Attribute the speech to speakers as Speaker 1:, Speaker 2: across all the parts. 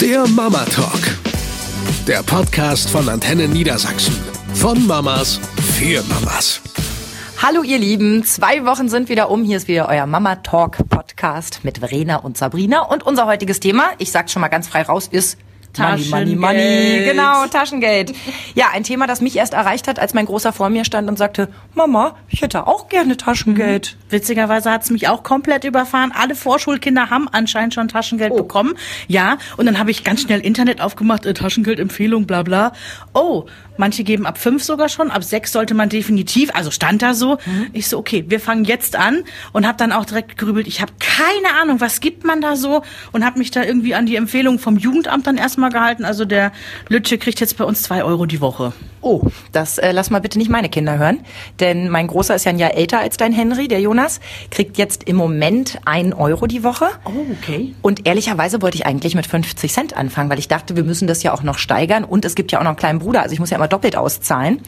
Speaker 1: Der Mama Talk. Der Podcast von Antenne Niedersachsen. Von Mamas für Mamas.
Speaker 2: Hallo ihr Lieben, zwei Wochen sind wieder um. Hier ist wieder euer Mama Talk Podcast mit Verena und Sabrina. Und unser heutiges Thema, ich sag's schon mal ganz frei raus, ist Money, Money, Money. Genau, Taschengeld. Ja, ein Thema, das mich erst erreicht hat, als mein Großer vor mir stand und sagte, Mama, ich hätte auch gerne Taschengeld.
Speaker 3: Mhm. Witzigerweise hat's mich auch komplett überfahren. Alle Vorschulkinder haben anscheinend schon Taschengeld
Speaker 2: Oh.
Speaker 3: bekommen. Ja, und dann habe ich ganz schnell Internet aufgemacht, äh, Taschengeldempfehlung, bla bla. Oh, manche geben ab fünf sogar schon, ab sechs sollte man definitiv, also stand da so. Ich so, okay, wir fangen jetzt an und habe dann auch direkt gegrübelt, ich habe keine Ahnung, was gibt man da so und habe mich da irgendwie an die Empfehlung vom Jugendamt dann erstmal gehalten. Also der Lütsche kriegt jetzt bei uns zwei Euro die Woche.
Speaker 2: Oh, das äh, lass mal bitte nicht meine Kinder hören. Denn mein Großer ist ja ein Jahr älter als dein Henry, der Jonas, kriegt jetzt im Moment ein Euro die Woche.
Speaker 3: Oh, okay.
Speaker 2: Und ehrlicherweise wollte ich eigentlich mit 50 Cent anfangen, weil ich dachte, wir müssen das ja auch noch steigern. Und es gibt ja auch noch einen kleinen Bruder, also ich muss ja immer doppelt auszahlen.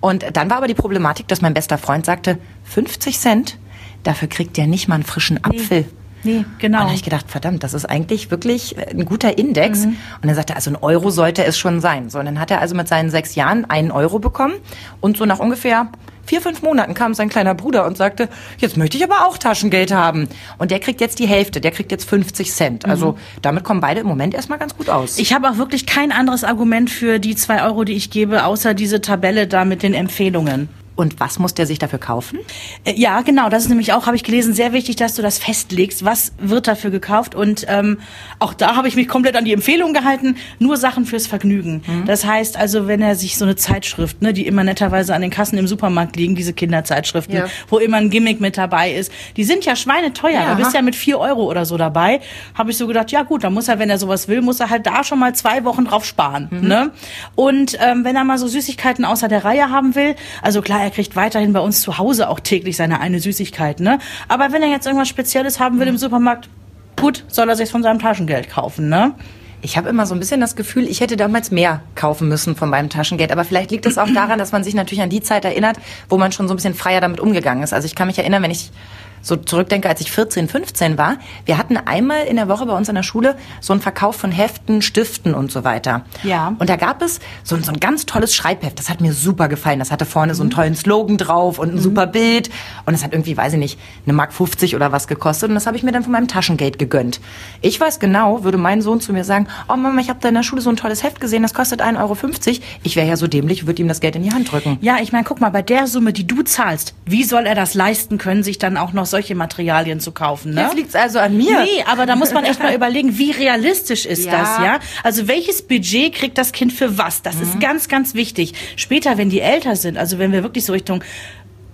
Speaker 2: Und dann war aber die Problematik, dass mein bester Freund sagte, 50 Cent, dafür kriegt der nicht mal einen frischen Apfel.
Speaker 3: Nee, genau.
Speaker 2: Und dann habe ich gedacht, verdammt, das ist eigentlich wirklich ein guter Index. Und dann sagte er, also ein Euro sollte es schon sein. So, und dann hat er also mit seinen sechs Jahren einen Euro bekommen. Und so nach ungefähr vier, fünf Monaten kam sein kleiner Bruder und sagte, jetzt möchte ich aber auch Taschengeld haben. Und der kriegt jetzt die Hälfte, der kriegt jetzt 50 Cent. Also damit kommen beide im Moment erstmal ganz gut aus.
Speaker 3: Ich habe auch wirklich kein anderes Argument für die zwei Euro, die ich gebe, außer diese Tabelle da mit den Empfehlungen.
Speaker 2: Und was muss der sich dafür kaufen?
Speaker 3: Äh, Ja, genau. Das ist nämlich auch, habe ich gelesen, sehr wichtig, dass du das festlegst. Was wird dafür gekauft? Und ähm, auch da habe ich mich komplett an die Empfehlung gehalten. Nur Sachen fürs Vergnügen. Das heißt also, wenn er sich so eine Zeitschrift, ne, die immer netterweise an den Kassen im Supermarkt liegen, diese Kinderzeitschriften,
Speaker 2: Ja.
Speaker 3: wo immer ein Gimmick mit dabei ist, die sind ja schweineteuer.
Speaker 2: Ja.
Speaker 3: Da bist du ja mit vier Euro oder so dabei. Habe ich so gedacht, ja gut, dann muss er, wenn er sowas will, muss er halt da schon mal zwei Wochen drauf sparen. Ne? Und ähm, wenn er mal so Süßigkeiten außer der Reihe haben will, also klar, er kriegt weiterhin bei uns zu Hause auch täglich seine eine Süßigkeit, ne? Aber wenn er jetzt irgendwas Spezielles haben will im Supermarkt, gut, soll er sich von seinem Taschengeld kaufen, ne?
Speaker 2: Ich habe immer so ein bisschen das Gefühl, ich hätte damals mehr kaufen müssen von meinem Taschengeld. Aber vielleicht liegt es auch daran, dass man sich natürlich an die Zeit erinnert, wo man schon so ein bisschen freier damit umgegangen ist. Also ich kann mich erinnern, wenn ich so zurückdenke, als ich 14, 15 war, wir hatten einmal in der Woche bei uns in der Schule so einen Verkauf von Heften, Stiften und so weiter.
Speaker 3: Ja.
Speaker 2: Und da gab es so, ein- so ein ganz tolles Schreibheft. Das hat mir super gefallen. Das hatte vorne so einen tollen Slogan drauf und ein super Bild. Und es hat irgendwie, weiß ich nicht, eine Mark 50 oder was gekostet. Und das habe ich mir dann von meinem Taschengeld gegönnt. Ich weiß genau, würde mein Sohn zu mir sagen, oh Mama, ich habe da in der Schule so ein tolles Heft gesehen, das kostet 1,50 Euro. Ich wäre ja so dämlich, würde ihm das Geld in die Hand drücken.
Speaker 3: Ja, ich meine, guck mal, bei der Summe, die du zahlst, wie soll er das leisten können, sich dann auch noch solche Materialien zu kaufen, ne?
Speaker 2: Jetzt liegt's also an mir.
Speaker 3: Nee, aber da muss man echt mal überlegen, wie realistisch ist
Speaker 2: Ja.
Speaker 3: das, ja? Also welches Budget kriegt das Kind für was? Das ist ganz, ganz wichtig. Später, wenn die älter sind, also wenn wir wirklich so Richtung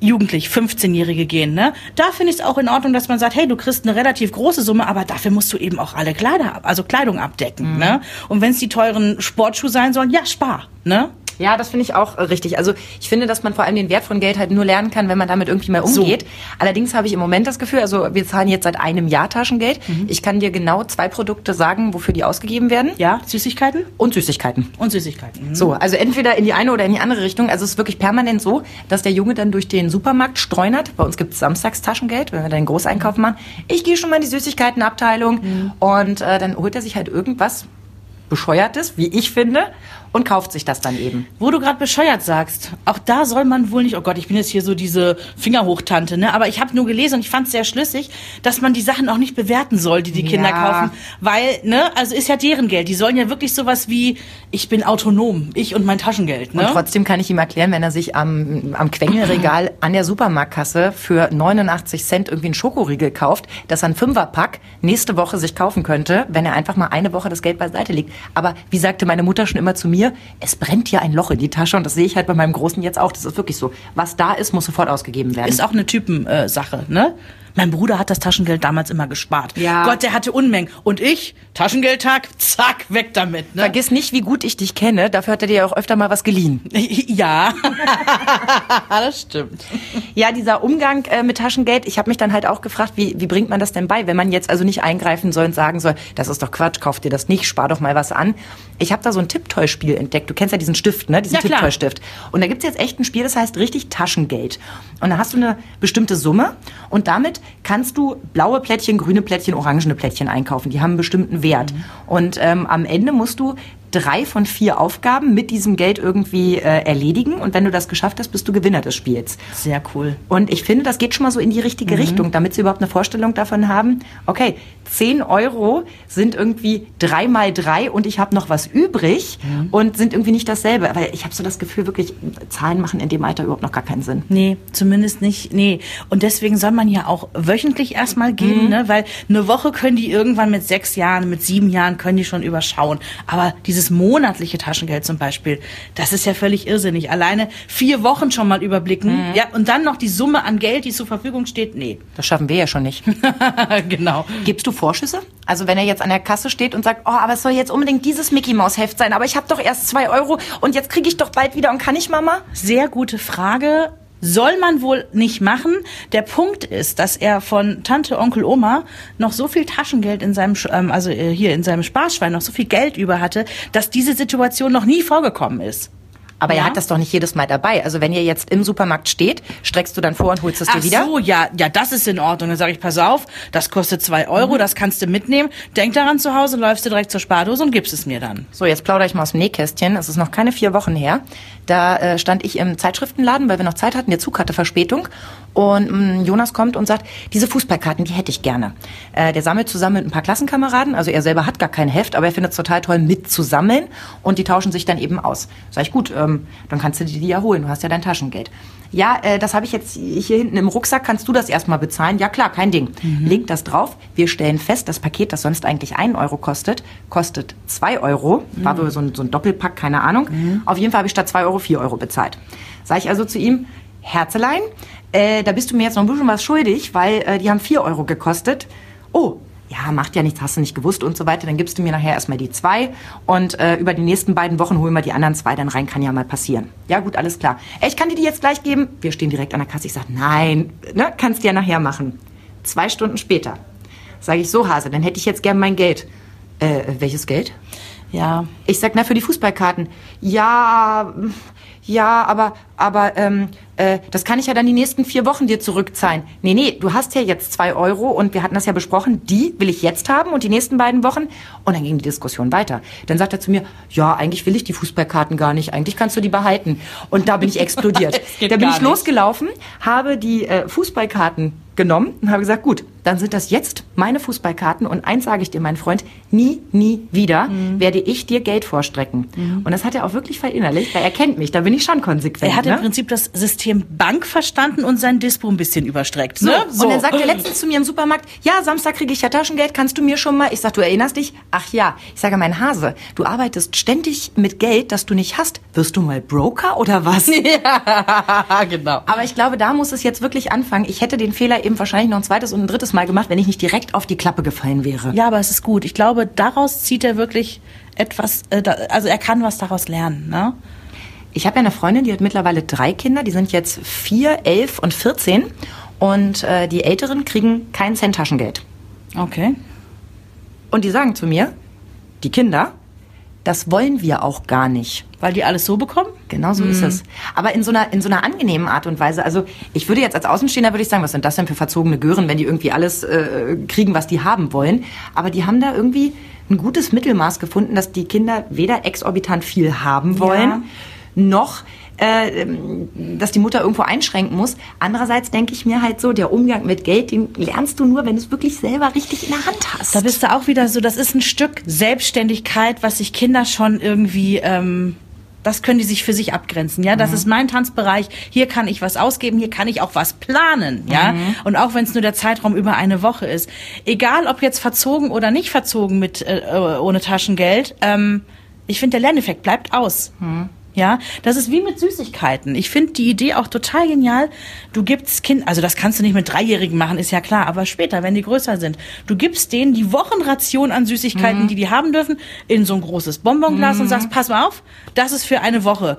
Speaker 3: Jugendlich, 15-Jährige gehen, ne? Da finde ich es auch in Ordnung, dass man sagt, hey, du kriegst eine relativ große Summe, aber dafür musst du eben auch alle Kleider, ab- also Kleidung abdecken, ne? Und wenn es die teuren Sportschuhe sein sollen, ja, spar, ne?
Speaker 2: Ja, das finde ich auch äh, richtig. Also ich finde, dass man vor allem den Wert von Geld halt nur lernen kann, wenn man damit irgendwie mal umgeht. Allerdings habe ich im Moment das Gefühl, also wir zahlen jetzt seit einem Jahr Taschengeld. Ich kann dir genau zwei Produkte sagen, wofür die ausgegeben werden.
Speaker 3: Ja, Süßigkeiten
Speaker 2: Und Süßigkeiten.
Speaker 3: und Süßigkeiten. Mhm.
Speaker 2: So, also entweder in die eine oder in die andere Richtung. Also es ist wirklich permanent so, dass der Junge dann durch den Supermarkt streunert. Bei uns gibt es samstags Taschengeld, wenn wir dann einen Großeinkauf machen. Ich gehe schon mal in die Süßigkeitenabteilung und äh, dann holt er sich halt irgendwas Bescheuertes, wie ich finde, und kauft sich das dann eben.
Speaker 3: Wo du gerade bescheuert sagst, auch da soll man wohl nicht, oh Gott, ich bin jetzt hier so diese Fingerhochtante, ne? Aber ich habe nur gelesen und ich fand es sehr schlüssig, dass man die Sachen auch nicht bewerten soll, die die Kinder
Speaker 2: Ja.
Speaker 3: kaufen. Weil, ne, also ist ja deren Geld. Die sollen ja wirklich sowas wie, ich bin autonom, ich und mein Taschengeld, ne?
Speaker 2: Und trotzdem kann ich ihm erklären, wenn er sich am, am Quengelregal an der Supermarktkasse für 89 Cent irgendwie einen Schokoriegel kauft, dass er einen Fünferpack nächste Woche sich kaufen könnte, wenn er einfach mal eine Woche das Geld beiseite legt. Aber wie sagte meine Mutter schon immer zu mir, es brennt hier ein Loch in die Tasche und das sehe ich halt bei meinem Großen jetzt auch. Das ist wirklich so. Was da ist, muss sofort ausgegeben werden.
Speaker 3: Ist auch eine Typensache, Sache, ne? Mein Bruder hat das Taschengeld damals immer gespart.
Speaker 2: Ja.
Speaker 3: Gott, der hatte Unmengen. Und ich, Taschengeldtag, zack, weg damit, ne?
Speaker 2: Vergiss nicht, wie gut ich dich kenne. Dafür hat er dir ja auch öfter mal was geliehen.
Speaker 3: Ja, das stimmt.
Speaker 2: Ja, dieser Umgang äh, mit Taschengeld, ich habe mich dann halt auch gefragt, wie, wie bringt man das denn bei, wenn man jetzt also nicht eingreifen soll und sagen soll, das ist doch Quatsch, kauf dir das nicht, spar doch mal was an. Ich habe da so ein Tipptoy-Spiel entdeckt. Du kennst ja diesen Stift, ne? Diesen
Speaker 3: Ja.
Speaker 2: Tipptoy-Stift. Und da gibt's jetzt echt ein Spiel, das heißt richtig Taschengeld. Und da hast du eine bestimmte Summe und damit kannst du blaue Plättchen, grüne Plättchen, orangene Plättchen einkaufen. Die haben einen bestimmten Wert. Und ähm, am Ende musst du drei von vier Aufgaben mit diesem Geld irgendwie äh, erledigen. Und wenn du das geschafft hast, bist du Gewinner des Spiels.
Speaker 3: Sehr cool.
Speaker 2: Und ich finde, das geht schon mal so in die richtige Richtung, damit sie überhaupt eine Vorstellung davon haben, okay, 10 Euro sind irgendwie drei mal drei und ich habe noch was übrig und sind irgendwie nicht dasselbe. Weil ich habe so das Gefühl, wirklich, Zahlen machen in dem Alter überhaupt noch gar keinen Sinn.
Speaker 3: Nee, zumindest nicht. Nee. Und deswegen soll man ja auch wöchentlich erstmal geben, ne? Weil eine Woche können die irgendwann mit sechs Jahren, mit sieben Jahren können die schon überschauen. Aber dieses monatliche Taschengeld zum Beispiel, das ist ja völlig irrsinnig. Alleine vier Wochen schon mal überblicken. Ja, und dann noch die Summe an Geld, die zur Verfügung steht. Nee.
Speaker 2: Das schaffen wir ja schon nicht.
Speaker 3: genau.
Speaker 2: Gibst du Vorschüsse? Also wenn er jetzt an der Kasse steht und sagt, oh, aber es soll jetzt unbedingt dieses Mickey Maus Heft sein, aber ich habe doch erst zwei Euro und jetzt kriege ich doch bald wieder und kann ich Mama?
Speaker 3: Sehr gute Frage. Soll man wohl nicht machen. Der Punkt ist, dass er von Tante, Onkel, Oma noch so viel Taschengeld in seinem, ähm, also äh, hier in seinem Sparschwein noch so viel Geld über hatte, dass diese Situation noch nie vorgekommen ist.
Speaker 2: Aber er
Speaker 3: Ja.
Speaker 2: hat das doch nicht jedes Mal dabei. Also wenn ihr jetzt im Supermarkt steht, streckst du dann vor und holst es dir
Speaker 3: Ach
Speaker 2: wieder?
Speaker 3: so, ja, ja, das ist in Ordnung. Dann sage ich, pass auf, das kostet zwei
Speaker 2: Mhm.
Speaker 3: Euro, das kannst du mitnehmen. Denk daran zu Hause, läufst du direkt zur Spardose und gibst es mir dann.
Speaker 2: So, jetzt plaudere ich mal aus dem Nähkästchen. Es ist noch keine vier Wochen her. Da äh, stand ich im Zeitschriftenladen, weil wir noch Zeit hatten. Der Zug hatte Verspätung. Und mh, Jonas kommt und sagt, diese Fußballkarten, die hätte ich gerne. Äh, der sammelt zusammen mit ein paar Klassenkameraden. Also er selber hat gar kein Heft, aber er findet es total toll, mit zu sammeln. Und die tauschen sich dann eben aus. Sag ich, gut, ähm, dann kannst du dir die ja holen. Du hast ja dein Taschengeld. Ja, äh, das habe ich jetzt hier hinten im Rucksack. Kannst du das erstmal bezahlen? Ja klar, kein Ding. Legt das drauf. Wir stellen fest, das Paket, das sonst eigentlich ein Euro kostet, kostet zwei Euro. War wohl so ein, so ein Doppelpack, keine Ahnung. Auf jeden Fall habe ich statt zwei Euro vier Euro bezahlt. Sag ich also zu ihm, Herzelein, äh, da bist du mir jetzt noch ein bisschen was schuldig, weil äh, die haben vier Euro gekostet. Oh, ja, macht ja nichts, hast du nicht gewusst und so weiter. Dann gibst du mir nachher erstmal die zwei und äh, über die nächsten beiden Wochen holen wir die anderen zwei dann rein, kann ja mal passieren. Ja gut, alles klar. Ey, ich kann dir die jetzt gleich geben. Wir stehen direkt an der Kasse. Ich sag, nein, ne, kannst du ja nachher machen. Zwei Stunden später sage ich, so Hase, dann hätte ich jetzt gern mein Geld. Äh, welches Geld?
Speaker 3: Ja,
Speaker 2: Ich sag, na, für die Fußballkarten. Ja, ja, aber, aber, ähm, äh, das kann ich ja dann die nächsten vier Wochen dir zurückzahlen. Nee, nee, du hast ja jetzt zwei Euro und wir hatten das ja besprochen, die will ich jetzt haben und die nächsten beiden Wochen. Und dann ging die Diskussion weiter. Dann sagt er zu mir, ja, eigentlich will ich die Fußballkarten gar nicht, eigentlich kannst du die behalten. Und da bin ich explodiert. da bin ich losgelaufen, habe die äh, Fußballkarten genommen und habe gesagt, gut, dann sind das jetzt meine Fußballkarten und eins sage ich dir, mein Freund, nie, nie wieder
Speaker 3: Mhm.
Speaker 2: werde ich dir Geld vorstrecken. Und das hat er auch wirklich verinnerlicht, weil er kennt mich, da bin ich schon konsequent.
Speaker 3: Er hat
Speaker 2: ne?
Speaker 3: im Prinzip das System Bank verstanden und sein Dispo ein bisschen überstreckt.
Speaker 2: So,
Speaker 3: ne?
Speaker 2: und dann sagt er letztens zu mir im Supermarkt, ja, Samstag kriege ich ja Taschengeld, kannst du mir schon mal? Ich sag, du erinnerst dich? Ach ja. Ich sage, mein Hase, du arbeitest ständig mit Geld, das du nicht hast. Wirst du mal Broker oder was?
Speaker 3: ja, genau.
Speaker 2: Aber ich glaube, da muss es jetzt wirklich anfangen. Ich hätte den Fehler eben wahrscheinlich noch ein zweites und ein drittes Mal gemacht, wenn ich nicht direkt auf die Klappe gefallen wäre.
Speaker 3: Ja, aber es ist gut. Ich glaube, daraus zieht er wirklich etwas, äh, also er kann was daraus lernen. Ne?
Speaker 2: Ich habe ja eine Freundin, die hat mittlerweile drei Kinder, die sind jetzt vier, elf und 14. Und äh, die Älteren kriegen keinen Cent Taschengeld.
Speaker 3: Okay.
Speaker 2: Und die sagen zu mir, die Kinder, das wollen wir auch gar nicht.
Speaker 3: Weil die alles so bekommen?
Speaker 2: Genau so ist es. Aber in so einer in so einer angenehmen Art und Weise. Also ich würde jetzt als Außenstehender würde ich sagen, was sind das denn für verzogene Gören, wenn die irgendwie alles äh, kriegen, was die haben wollen. Aber die haben da irgendwie ein gutes Mittelmaß gefunden, dass die Kinder weder exorbitant viel haben wollen, noch äh, ähm, dass die Mutter irgendwo einschränken muss. Andererseits denke ich mir halt so, der Umgang mit Geld, den lernst du nur, wenn du es wirklich selber richtig in der Hand hast.
Speaker 3: Da bist du auch wieder so, das ist ein Stück Selbstständigkeit, was sich Kinder schon irgendwie, ähm, das können die sich für sich abgrenzen. Ja, das ist mein Tanzbereich. Hier kann ich was ausgeben, hier kann ich auch was planen. Ja, und auch wenn es nur der Zeitraum über eine Woche ist, egal ob jetzt verzogen oder nicht verzogen mit äh, äh, ohne Taschengeld, ähm, ich finde der Lerneffekt bleibt aus. Ja, das ist wie mit Süßigkeiten. Ich finde die Idee auch total genial. Du gibst Kind, also das kannst du nicht mit Dreijährigen machen, ist ja klar, aber später, wenn die größer sind, du gibst denen die Wochenration an Süßigkeiten, die die haben dürfen, in so ein großes Bonbonglas und sagst, pass mal auf, das ist für eine Woche.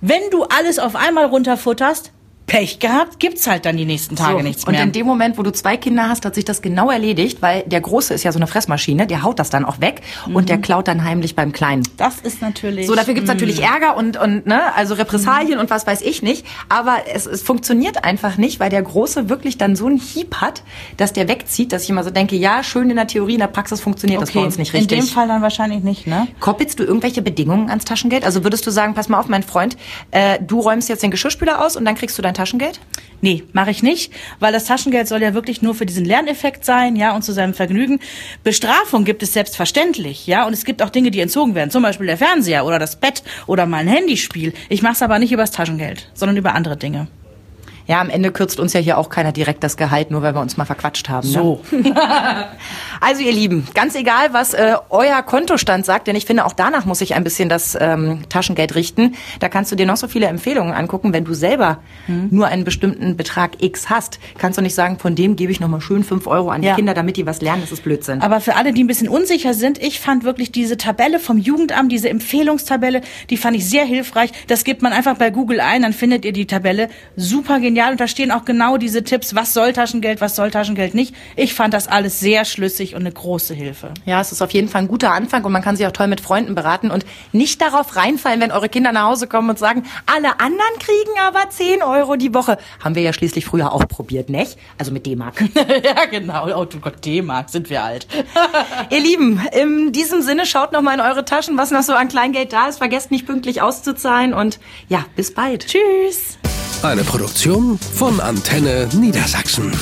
Speaker 3: Wenn du alles auf einmal runterfutterst, Pech gehabt, gibt's halt dann die nächsten Tage
Speaker 2: So,
Speaker 3: nichts
Speaker 2: und
Speaker 3: mehr.
Speaker 2: in dem Moment, wo du zwei Kinder hast, hat sich das genau erledigt, weil der Große ist ja so eine Fressmaschine, der haut das dann auch weg und der klaut dann heimlich beim Kleinen.
Speaker 3: das ist natürlich.
Speaker 2: So, dafür gibt's natürlich Ärger und, und ne, also Repressalien und was weiß ich nicht. Aber es, es funktioniert einfach nicht, weil der Große wirklich dann so einen Hieb hat, dass der wegzieht, dass ich immer so denke, ja, schön in der Theorie, in der Praxis funktioniert das bei uns nicht
Speaker 3: In
Speaker 2: richtig.
Speaker 3: dem Fall dann wahrscheinlich nicht, ne?
Speaker 2: Koppelst du irgendwelche Bedingungen ans Taschengeld? Also würdest du sagen, pass mal auf, mein Freund, äh, du räumst jetzt den Geschirrspüler aus und dann kriegst du dein Taschengeld?
Speaker 3: Nee, mache ich nicht, weil das Taschengeld soll ja wirklich nur für diesen Lerneffekt sein, ja, und zu seinem Vergnügen. Bestrafung gibt es selbstverständlich, ja, und es gibt auch Dinge, die entzogen werden, zum Beispiel der Fernseher oder das Bett oder mal ein Handyspiel. Ich mache es aber nicht übers Taschengeld, sondern über andere Dinge.
Speaker 2: Ja, am Ende kürzt uns ja hier auch keiner direkt das Gehalt, nur weil wir uns mal verquatscht haben.
Speaker 3: So.
Speaker 2: Ne? Also ihr Lieben, ganz egal, was äh, euer Kontostand sagt, denn ich finde, auch danach muss sich ein bisschen das ähm, Taschengeld richten. Da kannst du dir noch so viele Empfehlungen angucken. Wenn du selber
Speaker 3: Hm.
Speaker 2: nur einen bestimmten Betrag X hast, kannst du nicht sagen, von dem gebe ich nochmal schön fünf Euro an die
Speaker 3: Ja.
Speaker 2: Kinder, damit die was lernen. Das ist Blödsinn.
Speaker 3: Aber für alle, die ein bisschen unsicher sind, ich fand wirklich diese Tabelle vom Jugendamt, diese Empfehlungstabelle, die fand ich sehr hilfreich. Das gibt man einfach bei Google ein, dann findet ihr die Tabelle. Super genial. Und da stehen auch genau diese Tipps, was soll Taschengeld, was soll Taschengeld nicht. Ich fand das alles sehr schlüssig und eine große Hilfe.
Speaker 2: Ja, es ist auf jeden Fall ein guter Anfang und man kann sich auch toll mit Freunden beraten und nicht darauf reinfallen, wenn eure Kinder nach Hause kommen und sagen, alle anderen kriegen aber 10 Euro die Woche. Haben wir ja schließlich früher auch probiert, nicht? Also mit D-Mark.
Speaker 3: ja, genau. Oh du Gott, D-Mark, sind wir alt.
Speaker 2: Ihr Lieben, in diesem Sinne schaut noch mal in eure Taschen, was noch so an Kleingeld da ist. Vergesst nicht pünktlich auszuzahlen und ja, bis bald.
Speaker 3: Tschüss.
Speaker 1: Eine Produktion von Antenne Niedersachsen.